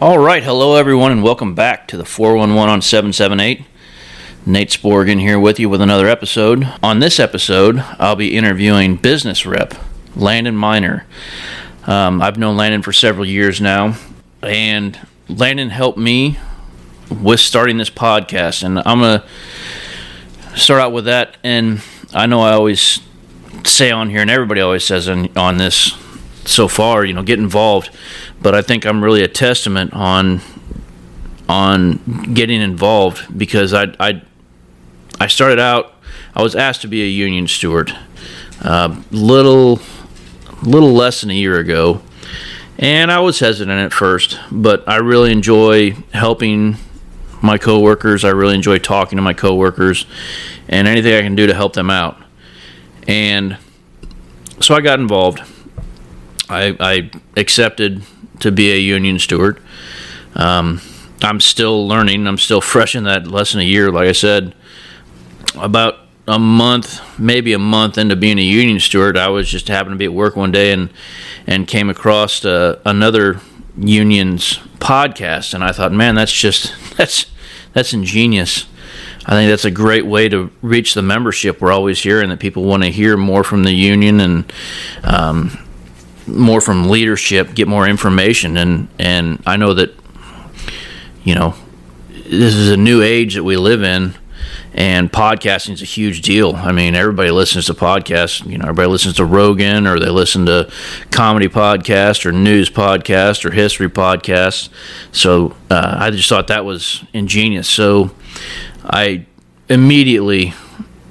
All right, hello everyone, and welcome back to the 411 on 778. Nate Sporgan here with you with another episode. On this episode, I'll be interviewing business rep Landon Miner. Um, I've known Landon for several years now, and Landon helped me with starting this podcast. And I'm to start out with that. And I know I always say on here, and everybody always says on, on this so far, you know, get involved. But I think I'm really a testament on on getting involved because I I I started out. I was asked to be a union steward, uh, little little less than a year ago, and I was hesitant at first, but I really enjoy helping my coworkers. I really enjoy talking to my coworkers, and anything I can do to help them out. And so I got involved. I, I accepted to be a union steward. Um, I'm still learning. I'm still fresh in that less than a year. Like I said, about a month, maybe a month into being a union steward, I was just happened to be at work one day and and came across uh, another union's podcast, and I thought, man, that's just that's that's ingenious. I think that's a great way to reach the membership. We're always hearing that people want to hear more from the union and um, more from leadership, get more information, and and I know that you know this is a new age that we live in and podcasting is a huge deal. I mean, everybody listens to podcasts. You know, everybody listens to Rogan, or they listen to comedy podcast, or news podcast, or history podcast. So uh, I just thought that was ingenious. So I immediately,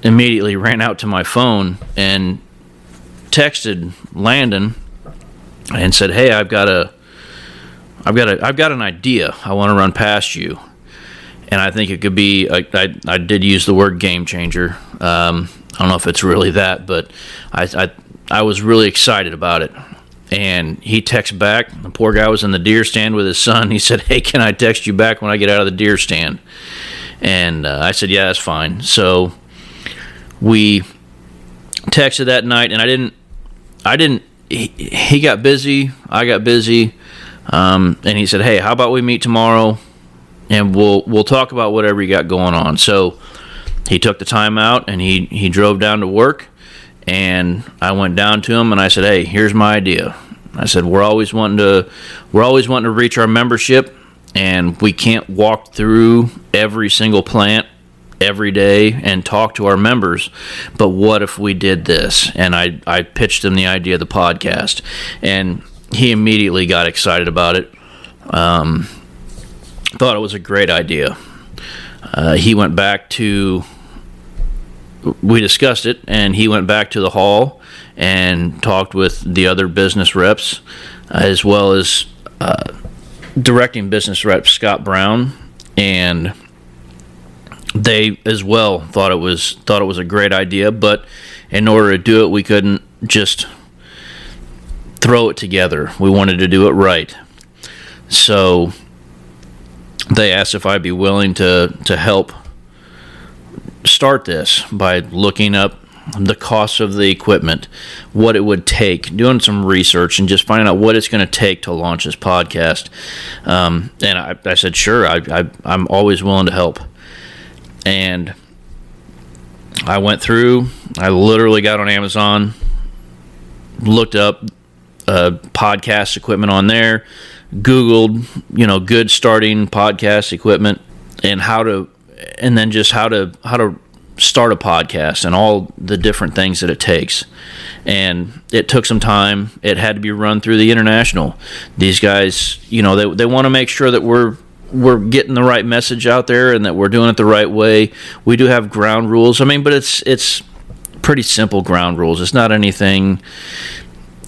immediately ran out to my phone and texted Landon and said, "Hey, I've got a, I've got a, I've got an idea. I want to run past you." and I think it could be. I, I, I did use the word game changer. Um, I don't know if it's really that, but I, I I was really excited about it. And he texts back. The poor guy was in the deer stand with his son. He said, "Hey, can I text you back when I get out of the deer stand?" And uh, I said, "Yeah, that's fine." So we texted that night, and I didn't. I didn't. He, got busy. I got busy. Um, and he said, "Hey, how about we meet tomorrow? and we'll we'll talk about whatever you got going on. So he took the time out and he he drove down to work, and I went down to him and I said, "Hey, here's my idea." I said, "We're always wanting to we're always wanting to reach our membership, and we can't walk through every single plant." Every day and talk to our members but what if we did this and i i pitched him the idea of the podcast and he immediately got excited about it um, thought it was a great idea. Uh, he went back to, we discussed it, and he went back to the hall and talked with the other business reps, as well as uh, directing business rep Scott Brown, and they as well thought it was thought it was a great idea. But in order to do it, we couldn't just throw it together. We wanted to do it right. So they asked if I'd be willing to to help start this by looking up the cost of the equipment, what it would take, doing some research, and just finding out what it's going to take to launch this podcast. Um, and I, I, said, sure, I, I, I'm always willing to help. And I went through, I literally got on Amazon, looked up uh, podcast equipment on there, Googled, you know, good starting podcast equipment and how to, and then just how to how to start a podcast and all the different things that it takes. And it took some time. It had to be run through the international. These guys, you know, they they want to make sure that we're we're getting the right message out there and that we're doing it the right way. We do have ground rules. I mean, but it's it's pretty simple ground rules. It's not anything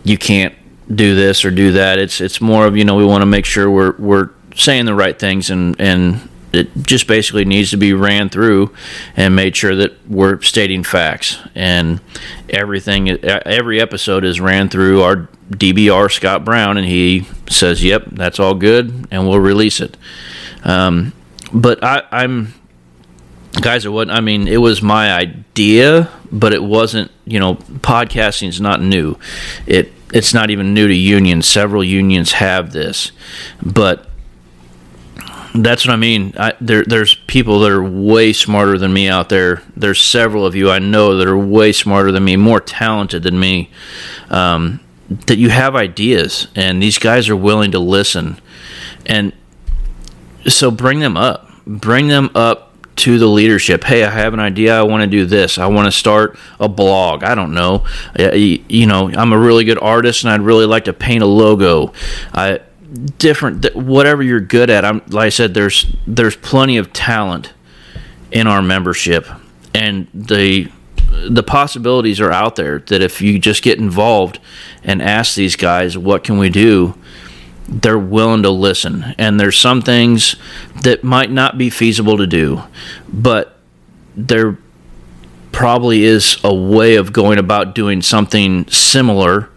you can't do this or do that. It's it's more of you know we want to make sure we're we're saying the right things and and it just basically needs to be ran through and made sure that we're stating facts and everything every episode is ran through our DBR Scott Brown and he says yep that's all good and we'll release it um, but I, I'm guys are what I mean it was my idea but it wasn't you know podcasting is not new it it's not even new to unions. Several unions have this, but That's what I mean. I, there, there's people that are way smarter than me out there. There's several of you I know that are way smarter than me, more talented than me. Um, that you have ideas, and these guys are willing to listen, and so bring them up. Bring them up to the leadership. Hey, I have an idea. I want to do this. I want to start a blog. I don't know. You know, I'm a really good artist, and I'd really like to paint a logo. I different whatever you're good at. I'm like I said. There's there's plenty of talent in our membership, and the the possibilities are out there that if you just get involved and ask these guys what can we do they're willing to listen. And there's some things that might not be feasible to do, but there probably is a way of going about doing something similar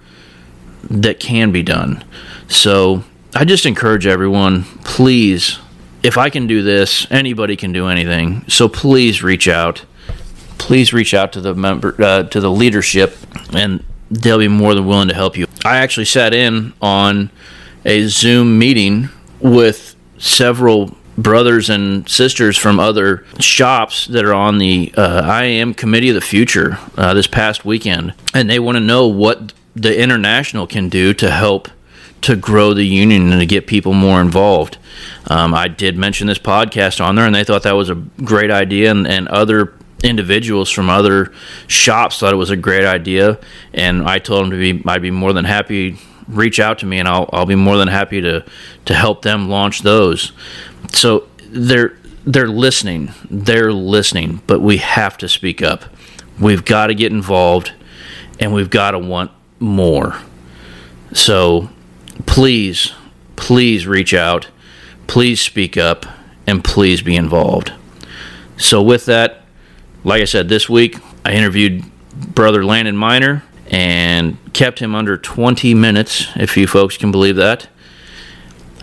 that can be done. So I just encourage everyone, please, if I can do this, anybody can do anything. So please reach out. Please reach out to the member uh, to the leadership, and they'll be more than willing to help you. I actually sat in on a Zoom meeting with several brothers and sisters from other shops that are on the uh, IAM Committee of the Future uh, this past weekend, and they want to know what the international can do to help to grow the union and to get people more involved. Um, I did mention this podcast on there, and they thought that was a great idea, and, and other individuals from other shops thought it was a great idea, and I told them to be I'd be more than happy reach out to me, and I'll I'll be more than happy to to help them launch those. So they're they're listening, they're listening, but we have to speak up. We've got to get involved, and we've got to want more. So please, please reach out, please speak up, and please be involved. So with that, like I said, this week I interviewed Brother Landon Miner and kept him under 20 minutes, if you folks can believe that.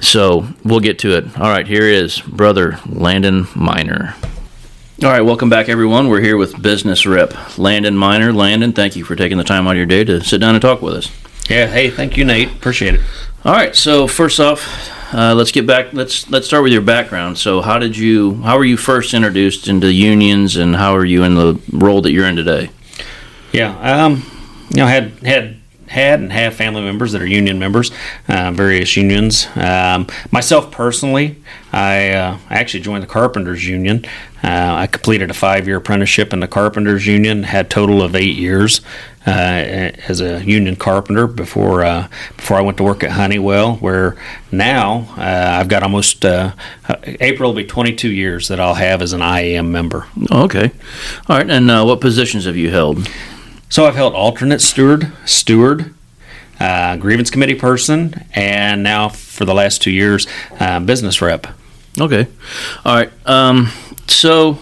So we'll get to it. All right, here is Brother Landon Miner. All right, welcome back, everyone. We're here with business rep Landon Miner. Landon, thank you for taking the time out of your day to sit down and talk with us. Yeah, hey, thank you, Nate. Appreciate it. All right, so first off, uh, let's get back. Let's let's start with your background. So, how did you? How were you first introduced into unions, and how are you in the role that you're in today? Yeah, um, you know, had had had and have family members that are union members, uh, various unions. Um, myself personally, I, uh, actually joined the Carpenters Union. Uh, I completed a five year apprenticeship in the Carpenters Union, had total of eight years uh, as a union carpenter before uh, before I went to work at Honeywell, where now uh, I've got almost April will be 22 years that I'll have as an IAM member. Okay, all right. And what positions have you held? So I've held alternate steward, steward, uh, grievance committee person, and now for the last two years, uh, business rep. Okay, all right. Um, so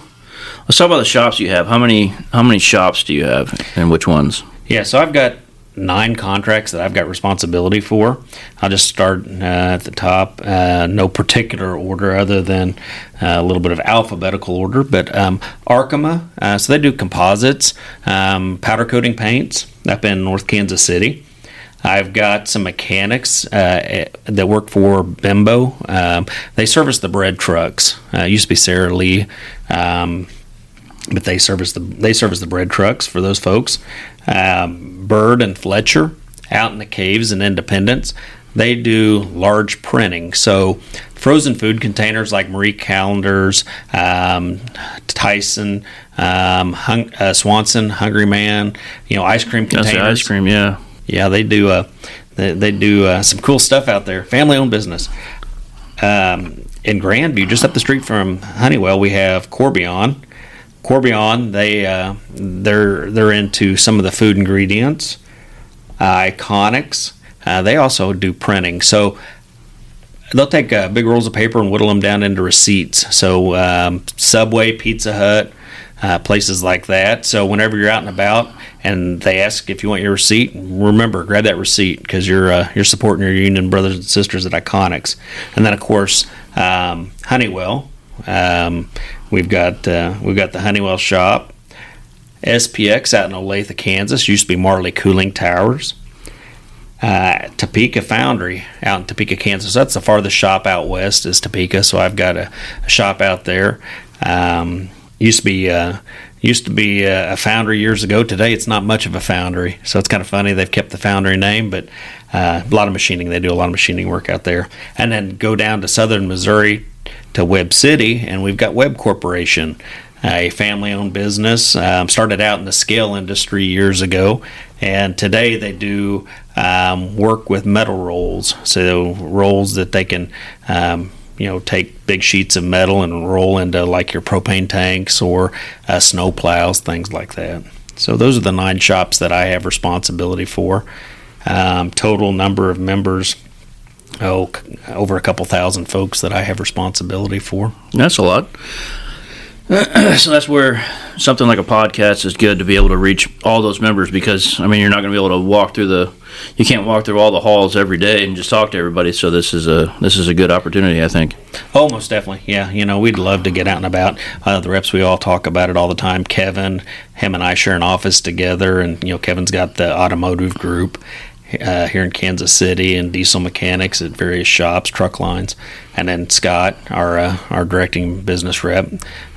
let's talk about the shops you have. How many how many shops do you have, and which ones? Yeah, so I've got nine contracts that I've got responsibility for. I'll just start uh, at the top. Uh, no particular order other than uh, a little bit of alphabetical order, but um, Arkema, uh, so they do composites, um, powder coating paints up in North Kansas City. I've got some mechanics uh, that work for Bimbo. Um, they service the bread trucks. Uh, used to be Sara Lee. Um, but they service the they service the bread trucks for those folks. Um, Burd and Fletcher out in the caves and Independence, they do large printing. So frozen food containers like Marie Callender's, um, Tyson, um, Hung, uh, Swanson, Hungry Man, you know, ice cream containers. That's ice cream, yeah. Yeah, they do. Uh, they, they do uh, some cool stuff out there. Family-owned business. Um, in Grandview, just up the street from Honeywell, we have Corbion Corbion, they uh, they're they're into some of the food ingredients. Uh, Iconex, uh, they also do printing. So they'll take uh, big rolls of paper and whittle them down into receipts. So um, Subway, Pizza Hut, uh, places like that. So whenever you're out and about and they ask if you want your receipt, remember grab that receipt because you're uh, you're supporting your union brothers and sisters at Iconex. And then of course um, Honeywell. Um, We've got uh, we've got the Honeywell shop, SPX out in Olathe, Kansas. Used to be Marley Cooling Towers. uh, Topeka Foundry out in Topeka, Kansas. That's the farthest shop out west is Topeka, so I've got a, a shop out there. Um, used to be uh, used to be a, foundry years ago. Today, it's not much of a foundry, so it's kind of funny they've kept the foundry name, but uh, a lot of machining. They do a lot of machining work out there, and then go down to southern Missouri to Webb City, and we've got Webb Corporation a family owned business. Um, started out in the scale industry years ago, and today they do um, work with metal rolls. So, rolls that they can, um, you know, take big sheets of metal and roll into like your propane tanks or uh, snow plows, things like that. So, those are the nine shops that I have responsibility for. Um, total number of members oh, over a couple thousand folks that I have responsibility for. That's a lot. so that's where something like a podcast is good to be able to reach all those members because I mean you're not going to be able to walk through the you can't walk through all the halls every day and just talk to everybody. So this is a this is a good opportunity, I think. Oh, most definitely. Yeah, you know we'd love to get out and about. Uh, the reps we all talk about it all the time. Kevin, him and I share an office together, and you know Kevin's got the automotive group, uh, here in Kansas City and diesel mechanics at various shops, truck lines, and then Scott, our uh, our directing business rep,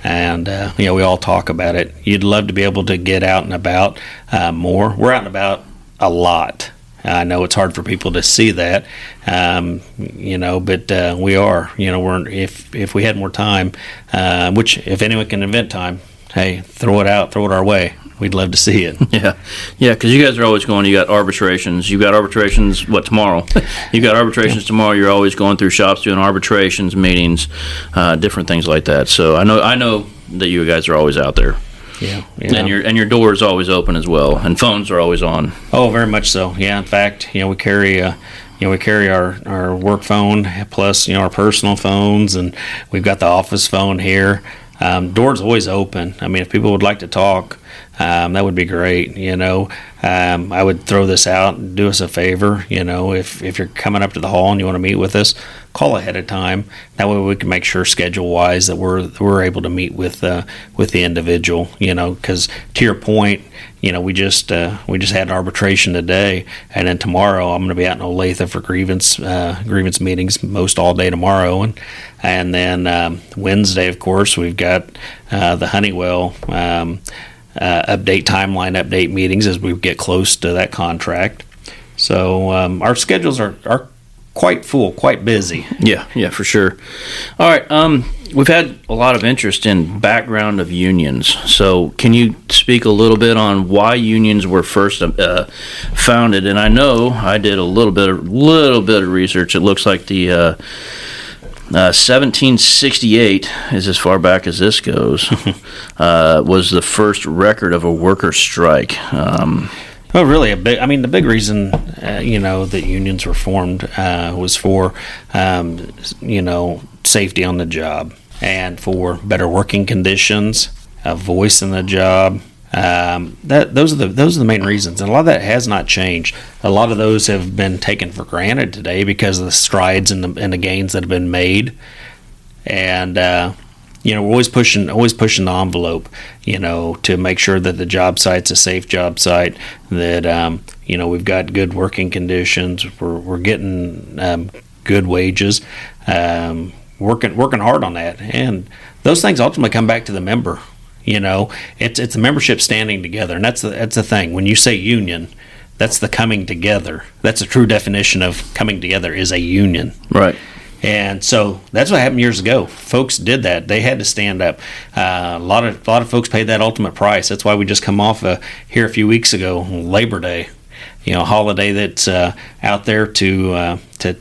and uh, you know we all talk about it. You'd love to be able to get out and about uh, more. We're out and about a lot. I know it's hard for people to see that, um, you know, but uh, we are. You know, we're if if we had more time, uh, which if anyone can invent time, hey, throw it out, throw it our way we'd love to see it. Yeah, yeah, because you guys are always going. You got arbitrations. You got arbitrations. What tomorrow? you got arbitrations tomorrow. You're always going through shops doing arbitrations, meetings, uh, different things like that. So I know I know that you guys are always out there. Yeah, and your and your door is always open as well, and phones are always on. Oh, very much so. Yeah, in fact, you know, we carry. Uh, you know, we carry our, our work phone plus, you know, our personal phones, and we've got the office phone here. Um, door's always open. I mean, if people would like to talk, um, that would be great. You know, um, I would throw this out do us a favor. You know, if if you're coming up to the hall and you want to meet with us, call ahead of time. That way we can make sure schedule wise that we're we're able to meet with uh, with the individual. You know, because to your point, you know, we just uh, we just had arbitration today, and then tomorrow I'm going to be out in Olathe for grievance uh, grievance meetings most all day tomorrow, and and then um, Wednesday, of course, we've got uh, the Honeywell. Um, uh, update timeline update meetings as we get close to that contract. So um, our schedules are, are quite full, quite busy. Yeah, yeah, for sure. All right, um, we've had a lot of interest in background of unions. So can you speak a little bit on why unions were first uh, founded? And I know I did a little bit of little bit of research. It looks like the uh, 1768 uh, is as far back as this goes. uh, was the first record of a worker strike. Um, well, really, a big. I mean, the big reason, uh, you know, that unions were formed uh, was for, um, you know, safety on the job and for better working conditions, a voice in the job, um, that those are the those are the main reasons, and a lot of that has not changed. A lot of those have been taken for granted today because of the strides and the and the gains that have been made, and uh, you know we're always pushing always pushing the envelope, you know, to make sure that the job site's a safe job site, that um, you know we've got good working conditions, we're we're getting um, good wages, um, working working hard on that, and those things ultimately come back to the member you know, it's it's a membership standing together, and that's the, that's the thing. When you say union, that's the coming together. That's a true definition of coming together is a union. Right. And so that's what happened years ago. Folks did that. They had to stand up. Uh, a lot of a lot of folks paid that ultimate price. That's why we just come off uh, here a few weeks ago, Labor Day. You know, holiday that's uh, out there to uh, to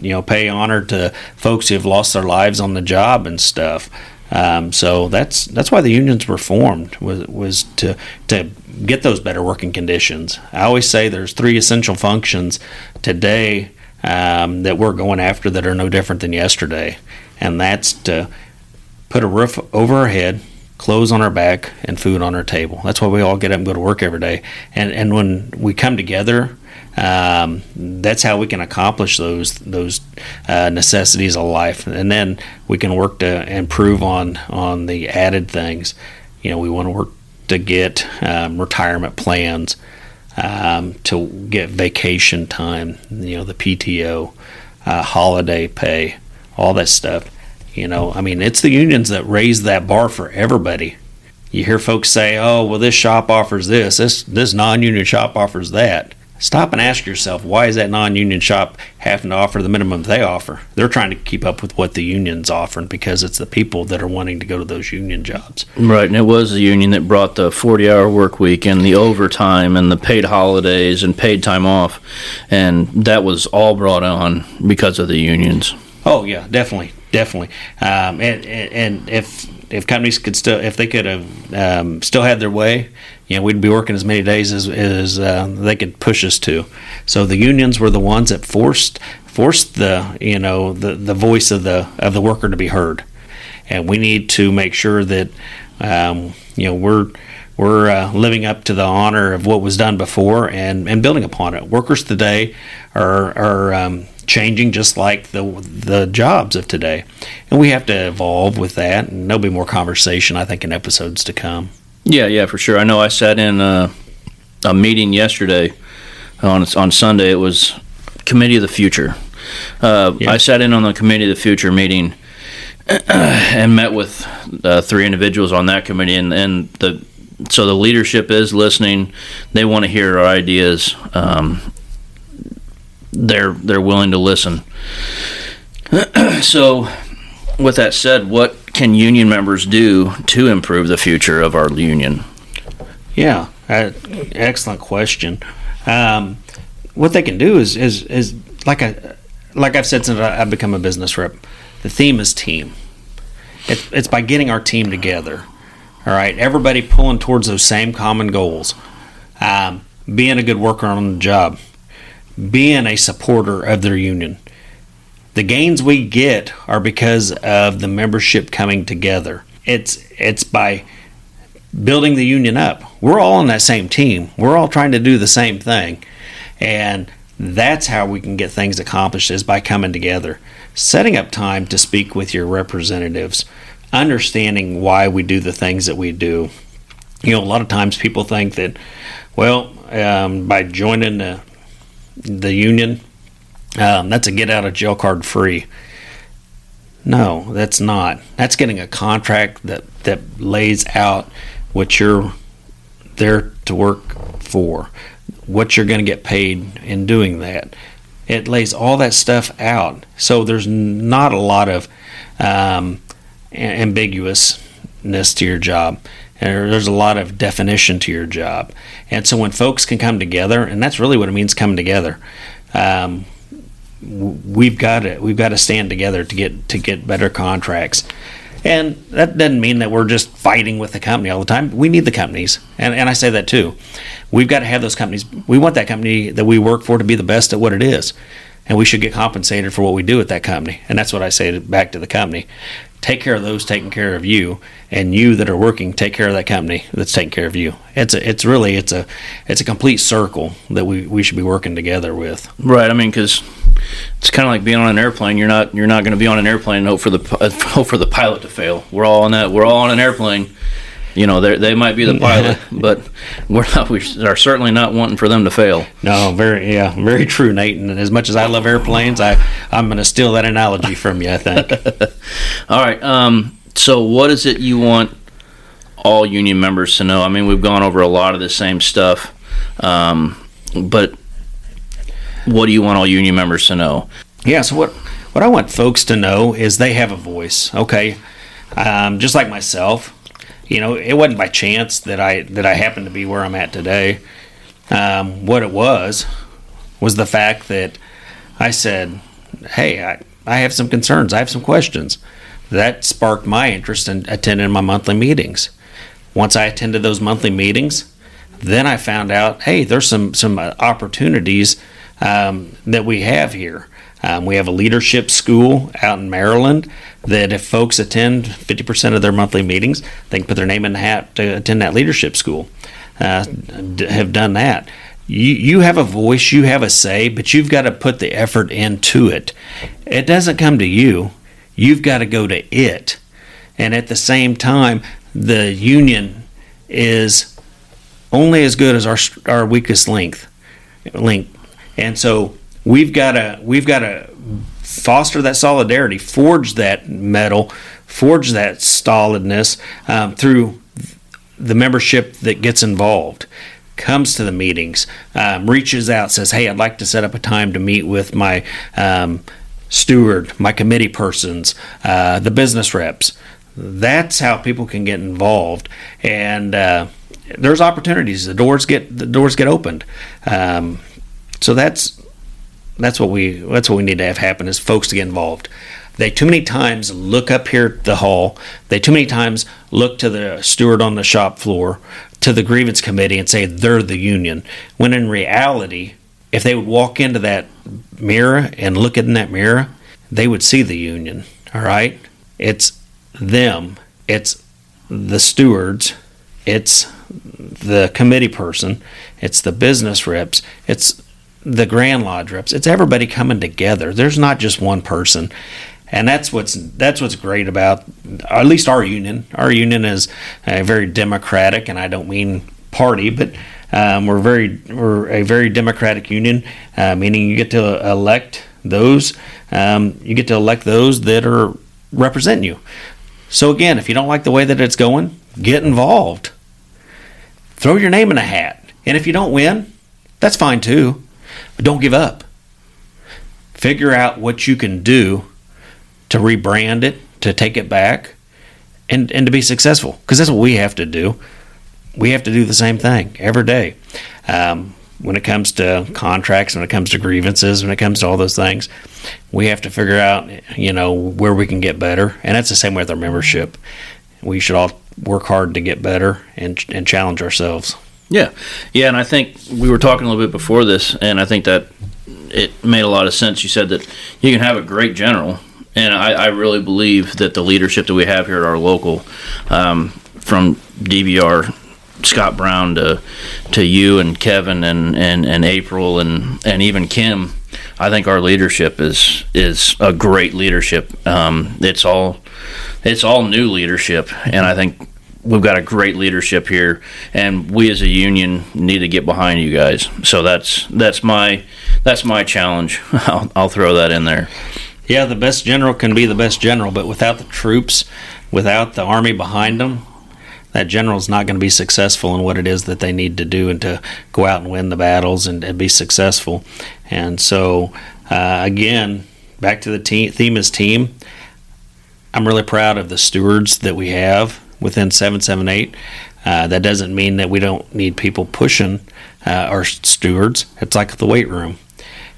you know pay honor to folks who have lost their lives on the job and stuff. Um, so that's that's why the unions were formed was was to to get those better working conditions. I always say there's three essential functions today um, that we're going after that are no different than yesterday, and that's to put a roof over our head, clothes on our back, and food on our table. That's why we all get up and go to work every day. And and when we come together um, that's how we can accomplish those those uh, necessities of life, and then we can work to improve on on the added things. You know, we want to work to get um, retirement plans. um, to get vacation time, you know, the PTO, uh, holiday pay, all that stuff. You know, I mean, it's the unions that raise that bar for everybody. You hear folks say, "Oh, well, this shop offers this, this this non-union shop offers that." Stop and ask yourself, why is that non-union shop having to offer the minimum they offer? They're trying to keep up with what the union's offering because it's the people that are wanting to go to those union jobs. Right, and it was the union that brought the 40-hour work week and the overtime and the paid holidays and paid time off, and that was all brought on because of the unions. Oh yeah, definitely, definitely. Um, and, and if if companies could still, if they could have um, still had their way, you know, we'd be working as many days as, as uh, they could push us to. So the unions were the ones that forced forced the you know the the voice of the of the worker to be heard, and we need to make sure that um, you know we're we're uh, living up to the honor of what was done before and, and building upon it. Workers today are are um, changing just like the the jobs of today, and we have to evolve with that. And there'll be more conversation, I think, in episodes to come. Yeah, yeah, for sure. I know I sat in a, a meeting yesterday on on Sunday. It was Committee of the Future. Uh, yeah. I sat in on the Committee of the Future meeting and met with uh, three individuals on that committee, and, and the so the leadership is listening. They want to hear our ideas. Um, they're they're willing to listen. so, with that said, what can union members do to improve the future of our union? Yeah, uh, excellent question. Um, what they can do is is is like I like I've said since I've become a business rep. The theme is team. It's it's by getting our team together. All right, everybody pulling towards those same common goals. Um, being a good worker on the job, being a supporter of their union, the gains we get are because of the membership coming together. It's it's by building the union up. We're all on that same team. We're all trying to do the same thing. And that's how we can get things accomplished is by coming together. Setting up time to speak with your representatives, understanding why we do the things that we do. You know, a lot of times people think that, well, um, by joining the the union, um, that's a get out of jail card free. No, that's not. That's getting a contract that that lays out what you're there to work for, what you're going to get paid in doing that. It lays all that stuff out, so there's not a lot of um, ambiguousness to your job. There's a lot of definition to your job, and so when folks can come together, and that's really what it means coming together. Um, we've got to we've got to stand together to get to get better contracts. And that doesn't mean that we're just fighting with the company all the time. We need the companies, and, and I say that too. We've got to have those companies. We want that company that we work for to be the best at what it is, and we should get compensated for what we do at that company. And that's what I say back to the company: take care of those taking care of you, and you that are working take care of that company that's taking care of you. It's a, it's really it's a it's a complete circle that we, we should be working together with. Right. I mean, because it's kind of like being on an airplane. You're not you're not going to be on an airplane and hope for the hope for the pilot to fail. We're all on that. We're all on an airplane. You know, they might be the pilot, but we're not. We are certainly not wanting for them to fail. No, very yeah, very true, Nate. And as much as I love airplanes, I I'm going to steal that analogy from you. I think. all right. Um. So, what is it you want all union members to know? I mean, we've gone over a lot of the same stuff, um, but what do you want all union members to know? Yeah, so what what I want folks to know is they have a voice. Okay, um, just like myself, you know, it wasn't by chance that I that I happened to be where I'm at today. Um, what it was was the fact that I said, "Hey, I, I have some concerns. I have some questions." That sparked my interest in attending my monthly meetings. Once I attended those monthly meetings, then I found out, hey, there's some some opportunities um, that we have here. Um, we have a leadership school out in Maryland that if folks attend 50% of their monthly meetings, they can put their name in the hat to attend that leadership school. Uh, have done that. You, you have a voice, you have a say, but you've got to put the effort into it. It doesn't come to you, you've got to go to it. And at the same time, the union is only as good as our our weakest link link and so we've got to we've got to foster that solidarity forge that metal forge that stolidness um, through the membership that gets involved comes to the meetings um, reaches out says hey i'd like to set up a time to meet with my um, steward my committee persons uh, the business reps. That's how people can get involved and uh, there's opportunities. The doors get the doors get opened. Um, so that's that's what we that's what we need to have happen is folks to get involved. They too many times look up here at the hall. They too many times look to the steward on the shop floor to the grievance committee and say they're the union. When in reality if they would walk into that mirror and look in that mirror they would see the union all right? It's them. It's the stewards. It's the committee person. It's the business reps. It's the grand lodge reps it's everybody coming together there's not just one person and that's what's that's what's great about at least our union. Our union is a very democratic, and I don't mean party, but um, we're very we're a very democratic union, uh, meaning you get to elect those um, you get to elect those that are represent you. So again, if you don't like the way that it's going, get involved. Throw your name in a hat, and if you don't win, that's fine too. But don't give up. Figure out what you can do to rebrand it, to take it back, and, and to be successful. Because that's what we have to do. We have to do the same thing every day. Um, when it comes to contracts, when it comes to grievances, when it comes to all those things, we have to figure out, you know, where we can get better. And that's the same with our membership. We should all work hard to get better and, and challenge ourselves. Yeah, yeah, and I think we were talking a little bit before this, and I think that it made a lot of sense. You said that you can have a great general, and I, I really believe that the leadership that we have here at our local, um, from DBR Scott Brown to to you and Kevin and, and, and April and, and even Kim, I think our leadership is is a great leadership. Um, it's all it's all new leadership, and I think we've got a great leadership here, and we as a union need to get behind you guys. So that's that's my that's my challenge. I'll, I'll throw that in there. Yeah, the best general can be the best general, but without the troops, without the army behind them, that general is not going to be successful in what it is that they need to do and to go out and win the battles and, and be successful. And so, uh, again, back to the team, theme is team. I'm really proud of the stewards that we have within 778. Uh, that doesn't mean that we don't need people pushing uh, our stewards. It's like the weight room.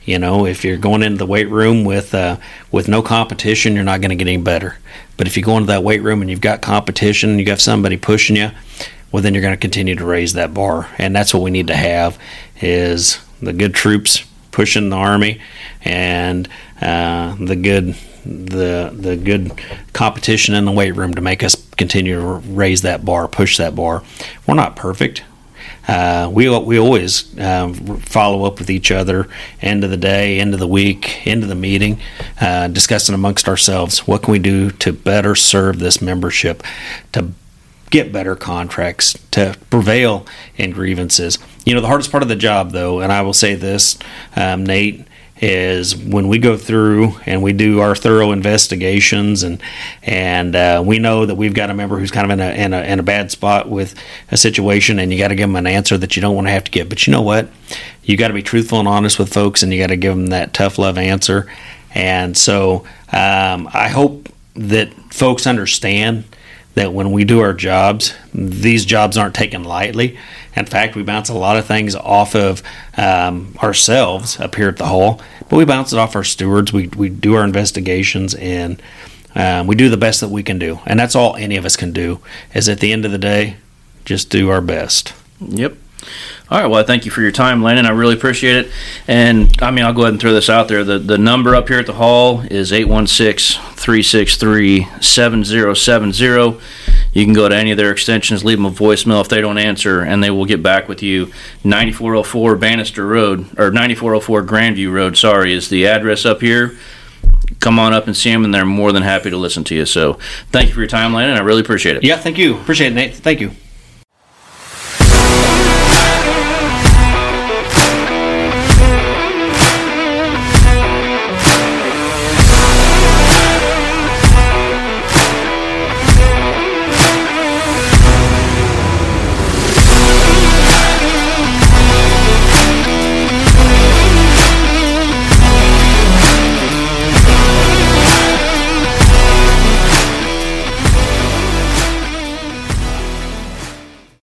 You know, if you're going into the weight room with uh, with no competition, you're not going to get any better. But if you go into that weight room and you've got competition, and you got somebody pushing you, well, then you're going to continue to raise that bar, and that's what we need to have is the good troops pushing the army, and uh, the good the the good competition in the weight room to make us continue to raise that bar, push that bar. We're not perfect. Uh, we we always um, follow up with each other end of the day, end of the week, end of the meeting, uh, discussing amongst ourselves what can we do to better serve this membership, to get better contracts, to prevail in grievances. You know, the hardest part of the job, though, and I will say this, um, Nate, is when we go through and we do our thorough investigations and and uh, we know that we've got a member who's kind of in a, in a in a bad spot with a situation and you got to give them an answer that you don't want to have to give. But you know what? You got to be truthful and honest with folks and you got to give them that tough love answer. And so um, I hope that folks understand that when we do our jobs, these jobs aren't taken lightly. In fact, we bounce a lot of things off of um, ourselves up here at the hall, but we bounce it off our stewards. We, we do our investigations and um, we do the best that we can do. And that's all any of us can do, is at the end of the day, just do our best. Yep. All right. Well, I thank you for your time, Landon. I really appreciate it. And I mean, I'll go ahead and throw this out there. The, the number up here at the hall is 816 363 7070. You can go to any of their extensions, leave them a voicemail if they don't answer, and they will get back with you. 9404 Bannister Road, or 9404 Grandview Road, sorry, is the address up here. Come on up and see them, and they're more than happy to listen to you. So thank you for your time, Landon. I really appreciate it. Yeah, thank you. Appreciate it, Nate. Thank you.